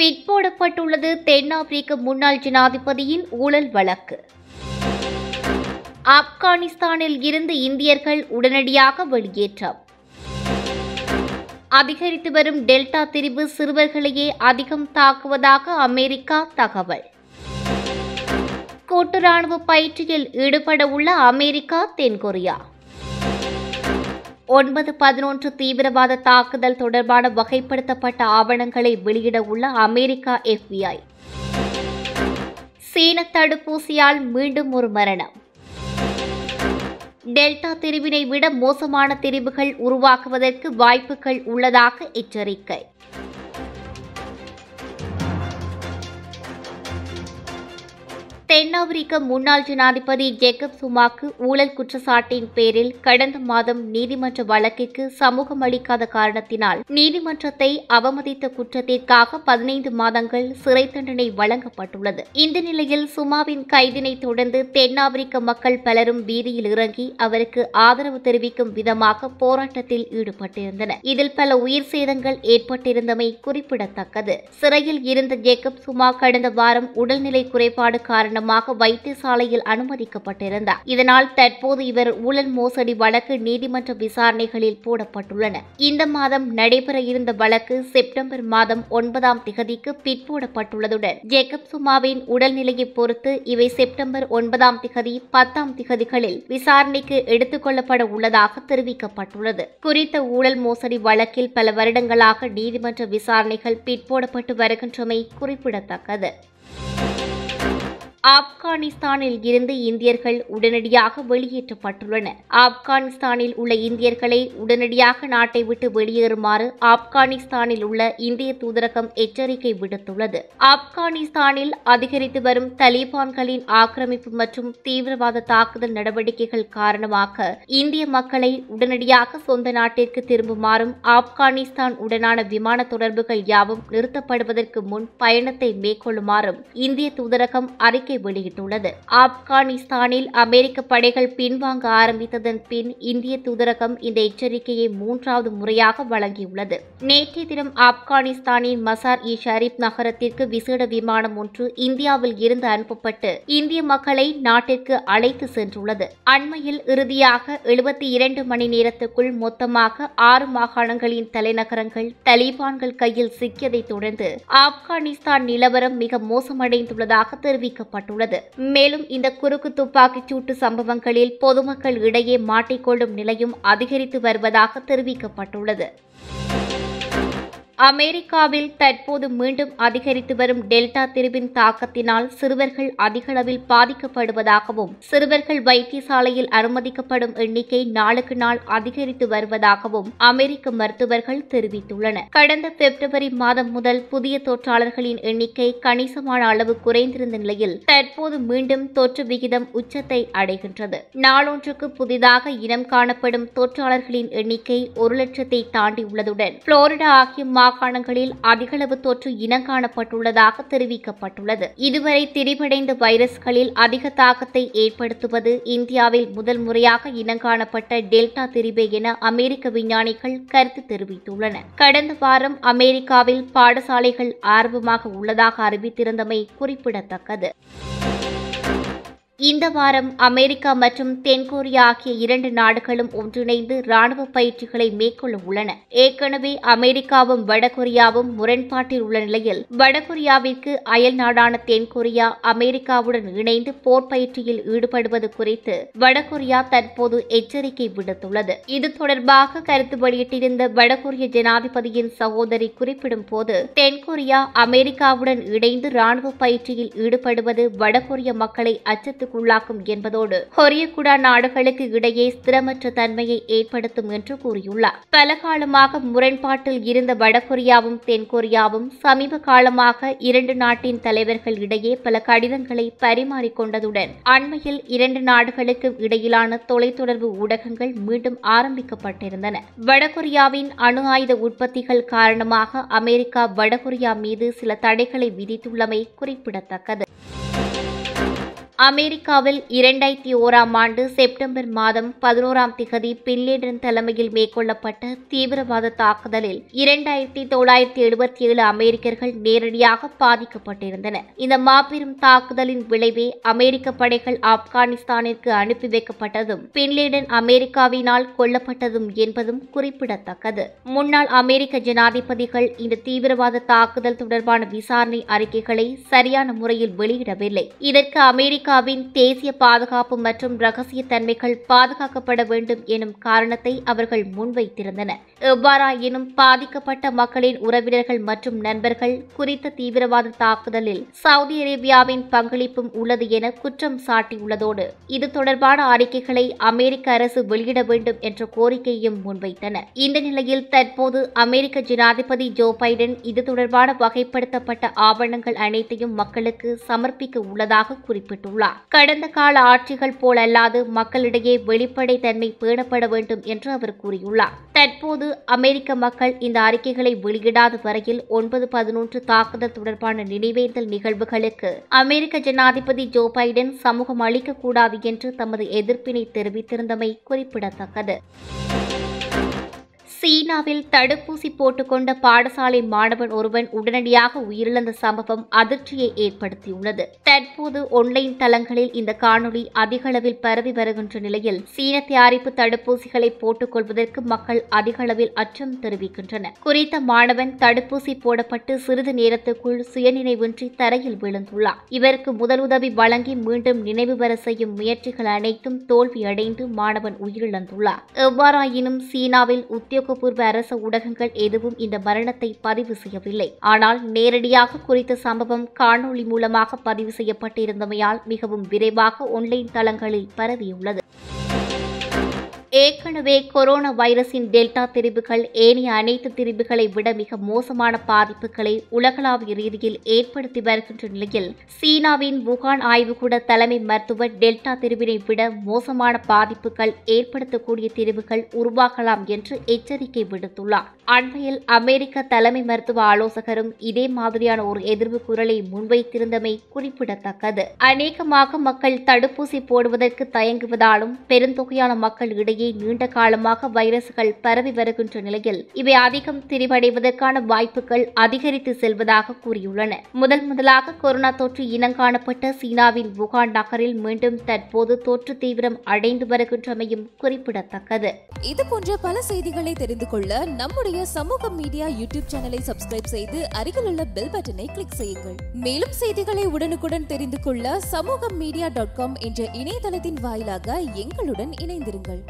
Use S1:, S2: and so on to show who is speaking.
S1: பிற்போடப்பட்டுள்ளது. தென்னாப்பிரிக்க முன்னாள் ஜனாதிபதியின் ஊழல் வழக்கு. ஆப்கானிஸ்தானில் இருந்து இந்தியர்கள் உடனடியாக வெளியேற்றம். அதிகரித்து வரும் டெல்டா திரிவு சிறுவர்களையே அதிகம் தாக்குவதாக அமெரிக்கா தகவல். கூட்டு ராணுவ பயிற்சியில் ஈடுபட உள்ள அமெரிக்கா தென்கொரியா. ஒன்பது பதினொன்று தீவிரவாத தாக்குதல் தொடர்பான வகைப்படுத்தப்பட்ட ஆவணங்களை வெளியிட உள்ள அமெரிக்கா எஃபிஐ சீன தடுப்பூசியால் மீண்டும் ஒரு மரணம். டெல்டா தெரிவினை விட மோசமான தெரிவுகள் உருவாக்குவதற்கு வாய்ப்புகள் உள்ளதாக எச்சரிக்கை. தென்னாப்பிரிக்க முன்னாள் ஜனாதிபதி ஜேக்கப் சுமாக்கு ஊழல் குற்றச்சாட்டின் பேரில் கடந்த மாதம் நீதிமன்ற வழக்கிற்கு சமூகம் அளிக்காத காரணத்தினால் நீதிமன்றத்தை அவமதித்த குற்றத்திற்காக பதினைந்து மாதங்கள் சிறை தண்டனை வழங்கப்பட்டுள்ளது. இந்த நிலையில் சுமாவின் கைதினை தொடர்ந்து தென்னாப்பிரிக்க மக்கள் பலரும் வீதியில் இறங்கி அவருக்கு ஆதரவு தெரிவிக்கும் விதமாக போராட்டத்தில் ஈடுபட்டிருந்தனர். இதில் பல உயிர் சேதங்கள் ஏற்பட்டிருந்தமை குறிப்பிடத்தக்கது. சிறையில் இருந்த ஜேக்கப் சுமா கடந்த வாரம் உடல்நிலை குறைபாடு காரணம் காரணமாக வைத்தியசாலையில் அனுமதிக்கப்பட்டிருந்தார். இதனால் தற்போது இவர் ஊழல் மோசடி வழக்கு நீதிமன்ற விசாரணைகளில் போடப்பட்டுள்ளன இந்த மாதம் நடைபெற இருந்த வழக்கு செப்டம்பர் மாதம் ஒன்பதாம் திகதிக்கு பிற்போடப்பட்டுள்ளதுடன் ஜேக்கப் சுமாவின் உடல்நிலையை பொறுத்து இவை செப்டம்பர் ஒன்பதாம் திகதி பத்தாம் திகதிகளில் விசாரணைக்கு எடுத்துக் கொள்ளப்பட உள்ளதாக தெரிவிக்கப்பட்டுள்ளது. குறித்த ஊழல் மோசடி வழக்கில் பல வருடங்களாக நீதிமன்ற விசாரணைகள் பிற்போடப்பட்டு வருகின்றமை குறிப்பிடத்தக்கது. ஆப்கானிஸ்தானில் இருந்து இந்தியர்கள் உடனடியாக வெளியேற்றப்பட்டுள்ளனர் ஆப்கானிஸ்தானில் உள்ள இந்தியர்களை உடனடியாக நாட்டை விட்டு வெளியேறுமாறு ஆப்கானிஸ்தானில் உள்ள இந்திய தூதரகம் எச்சரிக்கை விடுத்துள்ளது. ஆப்கானிஸ்தானில் அதிகரித்து வரும் தலிபான்களின் ஆக்கிரமிப்பு மற்றும் தீவிரவாத தாக்குதல் நடவடிக்கைகள் காரணமாக இந்திய மக்களை உடனடியாக சொந்த நாட்டிற்கு திரும்புமாறும் ஆப்கானிஸ்தான் உடனான விமான தொடர்புகள் யாவும் நிறுத்தப்படுவதற்கு முன் பயணத்தை மேற்கொள்ளுமாறும் இந்திய தூதரகம் அறிக்கை அறிக்கை வெளியிட்டுள்ளது. ஆப்கானிஸ்தானில் அமெரிக்க படைகள் பின்வாங்க ஆரம்பித்ததன் பின் இந்திய தூதரகம் இந்த எச்சரிக்கையை மூன்றாவது முறையாக வழங்கியுள்ளது. நேற்றைய தினம் ஆப்கானிஸ்தானின் மசார் இ ஷரீப் நகரத்திற்கு விசேட விமானம் ஒன்று இந்தியாவில் இருந்து அனுப்பப்பட்டு இந்திய மக்களை நாட்டிற்கு அழைத்து சென்றுள்ளது. அண்மையில் இறுதியாக எழுபத்தி இரண்டு மணி நேரத்துக்குள் மொத்தமாக ஆறு மாகாணங்களின் தலைநகரங்கள் தலிபான்கள் கையில் சிக்கியதைத் தொடர்ந்து ஆப்கானிஸ்தான் நிலவரம் மிக மோசமடைந்துள்ளதாக தெரிவிக்கப்பட்டது தெரிவிக்கப்பட்டுள்ளது மேலும் இந்த குறுக்கு துப்பாக்கிச் சூட்டு சம்பவங்களில் பொதுமக்கள் இடையே மாட்டிக்கொள்ளும் நிலையும் அதிகரித்து வருவதாக தெரிவிக்கப்பட்டுள்ளது. அமெரிக்காவில் தற்போது மீண்டும் அதிகரித்து வரும் டெல்டா திருவின் தாக்கத்தினால் சிறுவர்கள் அதிகளவில் பாதிக்கப்படுவதாகவும் சிறுவர்கள் வைத்தியசாலையில் அனுமதிக்கப்படும் எண்ணிக்கை நாளுக்கு நாள் அதிகரித்து வருவதாகவும் அமெரிக்க மருத்துவர்கள் தெரிவித்துள்ளனர். கடந்த பிப்ரவரி மாதம் முதல் புதிய தொற்றாளர்களின் எண்ணிக்கை கணிசமான அளவு குறைந்திருந்த நிலையில் தற்போது மீண்டும் தொற்று விகிதம் உச்சத்தை அடைகின்றது. நாளொன்றுக்கு புதிதாக இனம் காணப்படும் தொற்றாளர்களின் எண்ணிக்கை ஒரு லட்சத்தை தாண்டியுள்ளதுடன் புளோரிடா ஆகிய மாகாணங்களில் அதிகளவு தொற்று இனங்காணப்பட்டுள்ளதாக தெரிவிக்கப்பட்டுள்ளது. இதுவரை திரிவடைந்த வைரஸ்களில் அதிக தாக்கத்தை ஏற்படுத்துவது இந்தியாவில் முதல் முறையாக இனங்காணப்பட்ட டெல்டா திரிபே என அமெரிக்க விஞ்ஞானிகள் கருத்து தெரிவித்துள்ளனர். கடந்த வாரம் அமெரிக்காவில் பாடசாலைகள் ஆர்வமாக உள்ளதாக அறிவித்திருந்தமை குறிப்பிடத்தக்கது. இந்த வாரம் அமெரிக்கா மற்றும் தென்கொரியா ஆகிய இரண்டு நாடுகளும் ஒன்றிணைந்து ராணுவ பயிற்சிகளை மேற்கொள்ள உள்ளன. ஏற்கனவே அமெரிக்காவும் வடகொரியாவும் முரண்பாட்டில் உள்ள நிலையில் வடகொரியாவிற்கு அயல் நாடான தென்கொரியா அமெரிக்காவுடன் இணைந்து போர் பயிற்சியில் ஈடுபடுவது குறித்து வடகொரியா தற்போது எச்சரிக்கை விடுத்துள்ளது. இது தொடர்பாக கருத்து வெளியிட்டிருந்த வடகொரிய ஜனாதிபதியின் சகோதரி குறிப்பிடும் போது தென்கொரியா அமெரிக்காவுடன் இணைந்து ராணுவ பயிற்சியில் ஈடுபடுவது வடகொரிய மக்களை அச்சத்து பாதிப்புக்குள்ளாக்கும் என்பதோடு கொரியகுடா நாடுகளுக்கு இடையே ஸ்திரமற்ற தன்மையை ஏற்படுத்தும் என்று கூறியுள்ளார். பல காலமாக முரண்பாட்டில் இருந்த வடகொரியாவும் தென்கொரியாவும் சமீப காலமாக இரண்டு நாட்டின் தலைவர்கள் இடையே பல கடிதங்களை பரிமாறிக்கொண்டதுடன் அண்மையில் இரண்டு நாடுகளுக்கும் இடையிலான தொலைத்தொடர்பு ஊடகங்கள் மீண்டும் ஆரம்பிக்கப்பட்டிருந்தன. வடகொரியாவின் அணு ஆயுத உற்பத்திகள் காரணமாக அமெரிக்கா வடகொரியா மீது சில தடைகளை விதித்துள்ளமை குறிப்பிடத்தக்கது. அமெரிக்காவில் இரண்டாயிரத்தி ஓராம் ஆண்டு செப்டம்பர் மாதம் பதினோராம் திகதி பின்லேடன் தலைமையில் மேற்கொள்ளப்பட்ட தீவிரவாத தாக்குதலில் இரண்டாயிரத்தி தொள்ளாயிரத்தி எழுபத்தி ஏழு அமெரிக்கர்கள் நேரடியாக பாதிக்கப்பட்டிருந்தனர் இந்த மாபெரும் தாக்குதலின் விளைவே அமெரிக்க படைகள் ஆப்கானிஸ்தானிற்கு அனுப்பி வைக்கப்பட்டதும் பின்லேடன் அமெரிக்காவினால் கொல்லப்பட்டதும் என்பதும் குறிப்பிடத்தக்கது. முன்னாள் அமெரிக்க ஜனாதிபதிகள் இந்த தீவிரவாத தாக்குதல் தொடர்பான விசாரணை அறிக்கைகளை சரியான முறையில் வெளியிடவில்லை. இதற்கு அமெரிக்க அமெரிக்காவின் தேசிய பாதுகாப்பு மற்றும் ரகசிய தன்மைகள் பாதுகாக்கப்பட வேண்டும் எனும் காரணத்தை அவர்கள் முன்வைத்திருந்தனர். எவ்வாறாயினும் பாதிக்கப்பட்ட மக்களின் உறவினர்கள் மற்றும் நண்பர்கள் குறித்த தீவிரவாத தாக்குதலில் சவுதி அரேபியாவின் பங்களிப்பும் உள்ளது என குற்றம் சாட்டியுள்ளதோடு இது தொடர்பான அறிக்கைகளை அமெரிக்க அரசு வெளியிட வேண்டும் என்ற கோரிக்கையும் முன்வைத்தனர். இந்த நிலையில் தற்போது அமெரிக்க ஜனாதிபதி ஜோ பைடன் இது தொடர்பான வகைப்படுத்தப்பட்ட ஆவணங்கள் அனைத்தையும் மக்களுக்கு சமர்ப்பிக்க உள்ளதாக குறிப்பிட்டுள்ளார். கடந்த கால ஆட்சிகள் போலல்லாது மக்களிடையே வெளிப்படை தன்மை பேணப்பட வேண்டும் என்று அவர் கூறியுள்ளார். தற்போது அமெரிக்க மக்கள் இந்த அறிக்கைகளை வெளியிடாத வரையில் ஒன்பது பதினொன்று தாக்குதல் தொடர்பான நினைவேந்தல் நிகழ்வுகளுக்கு அமெரிக்க ஜனாதிபதி ஜோ பைடன் சமூகம் அளிக்கக்கூடாது என்று தமது எதிர்ப்பினை தெரிவித்திருந்தமை குறிப்பிடத்தக்கது. சீனாவில் தடுப்பூசி போட்டுக்கொண்ட பாடசாலை மாணவன் ஒருவன் உடனடியாக உயிரிழந்த சம்பவம் அதிர்ச்சியை ஏற்படுத்தியுள்ளது. தற்போது ஒன்லைன் தளங்களில் இந்த காணொளி அதிக அளவில் பரவி வருகின்ற நிலையில் சீன தயாரிப்பு தடுப்பூசிகளை போட்டுக் கொள்வதற்கு மக்கள் அதிக அளவில் அச்சம் தெரிவிக்கின்றனர். குறித்த மாணவன் தடுப்பூசி போடப்பட்டு சிறிது நேரத்துக்குள் சுயநினைவின்றி தரையில் விழுந்துள்ளார் இவருக்கு முதலுதவி வழங்கி மீண்டும் நினைவு பெற செய்யும் முயற்சிகள் அனைத்தும் தோல்வியடைந்து மாணவன் உயிரிழந்துள்ளார் எவ்வாறாயினும் சீனாவில் உத்தியோக உத்தியோகபூர்வ அரச ஊடகங்கள் எதுவும் இந்த மரணத்தை பதிவு செய்யவில்லை. ஆனால் நேரடியாக குறித்த சம்பவம் காணொளி மூலமாக பதிவு செய்யப்பட்டிருந்தமையால் மிகவும் விரைவாக ஒன்லைன் தளங்களில் பரவியுள்ளது. ஏற்கனவே கொரோனா வைரஸின் டெல்டா திரிவுகள் ஏனைய அனைத்து திரிவுகளை விட மிக மோசமான பாதிப்புகளை உலகளாவிய ரீதியில் ஏற்படுத்தி வருகின்ற நிலையில் சீனாவின் வுகான் ஆய்வுக்கூட தலைமை மருத்துவர் டெல்டா திரிவினை விட மோசமான பாதிப்புகள் ஏற்படுத்தக்கூடிய திரிவுகள் உருவாகலாம் என்று எச்சரிக்கை விடுத்துள்ளார். அண்மையில் அமெரிக்க தலைமை மருத்துவ ஆலோசகரும் இதே மாதிரியான ஒரு எதிர்வு குரலை முன்வைத்திருந்தமை குறிப்பிடத்தக்கது. அநேகமாக மக்கள் தடுப்பூசி போடுவதற்கு தயங்குவதாலும் பெருந்தொகையான மக்கள் இடையே இடையே நீண்ட காலமாக வைரஸ்கள் பரவி வருகின்ற நிலையில் இவை அதிகம் திரிவடைவதற்கான வாய்ப்புகள் அதிகரித்து செல்வதாக கூறியுள்ளன. முதல் முதலாக கொரோனா தொற்று இனங்காணப்பட்ட சீனாவின் வுகான் நகரில் மீண்டும் தற்போது தொற்று தீவிரம் அடைந்து வருகின்றமையும் குறிப்பிடத்தக்கது.
S2: இது போன்ற பல செய்திகளை தெரிந்து கொள்ள நம்முடைய சமூக மீடியா யூடியூப் சேனலை சப்ஸ்கிரைப் செய்து அருகிலுள்ள பெல் பட்டனை கிளிக் செய்யுங்கள். மேலும் செய்திகளை உடனுக்குடன் தெரிந்து கொள்ள சமூக மீடியா டாட் காம் என்ற இணையதளத்தின் வாயிலாக எங்களுடன் இணைந்திருங்கள்.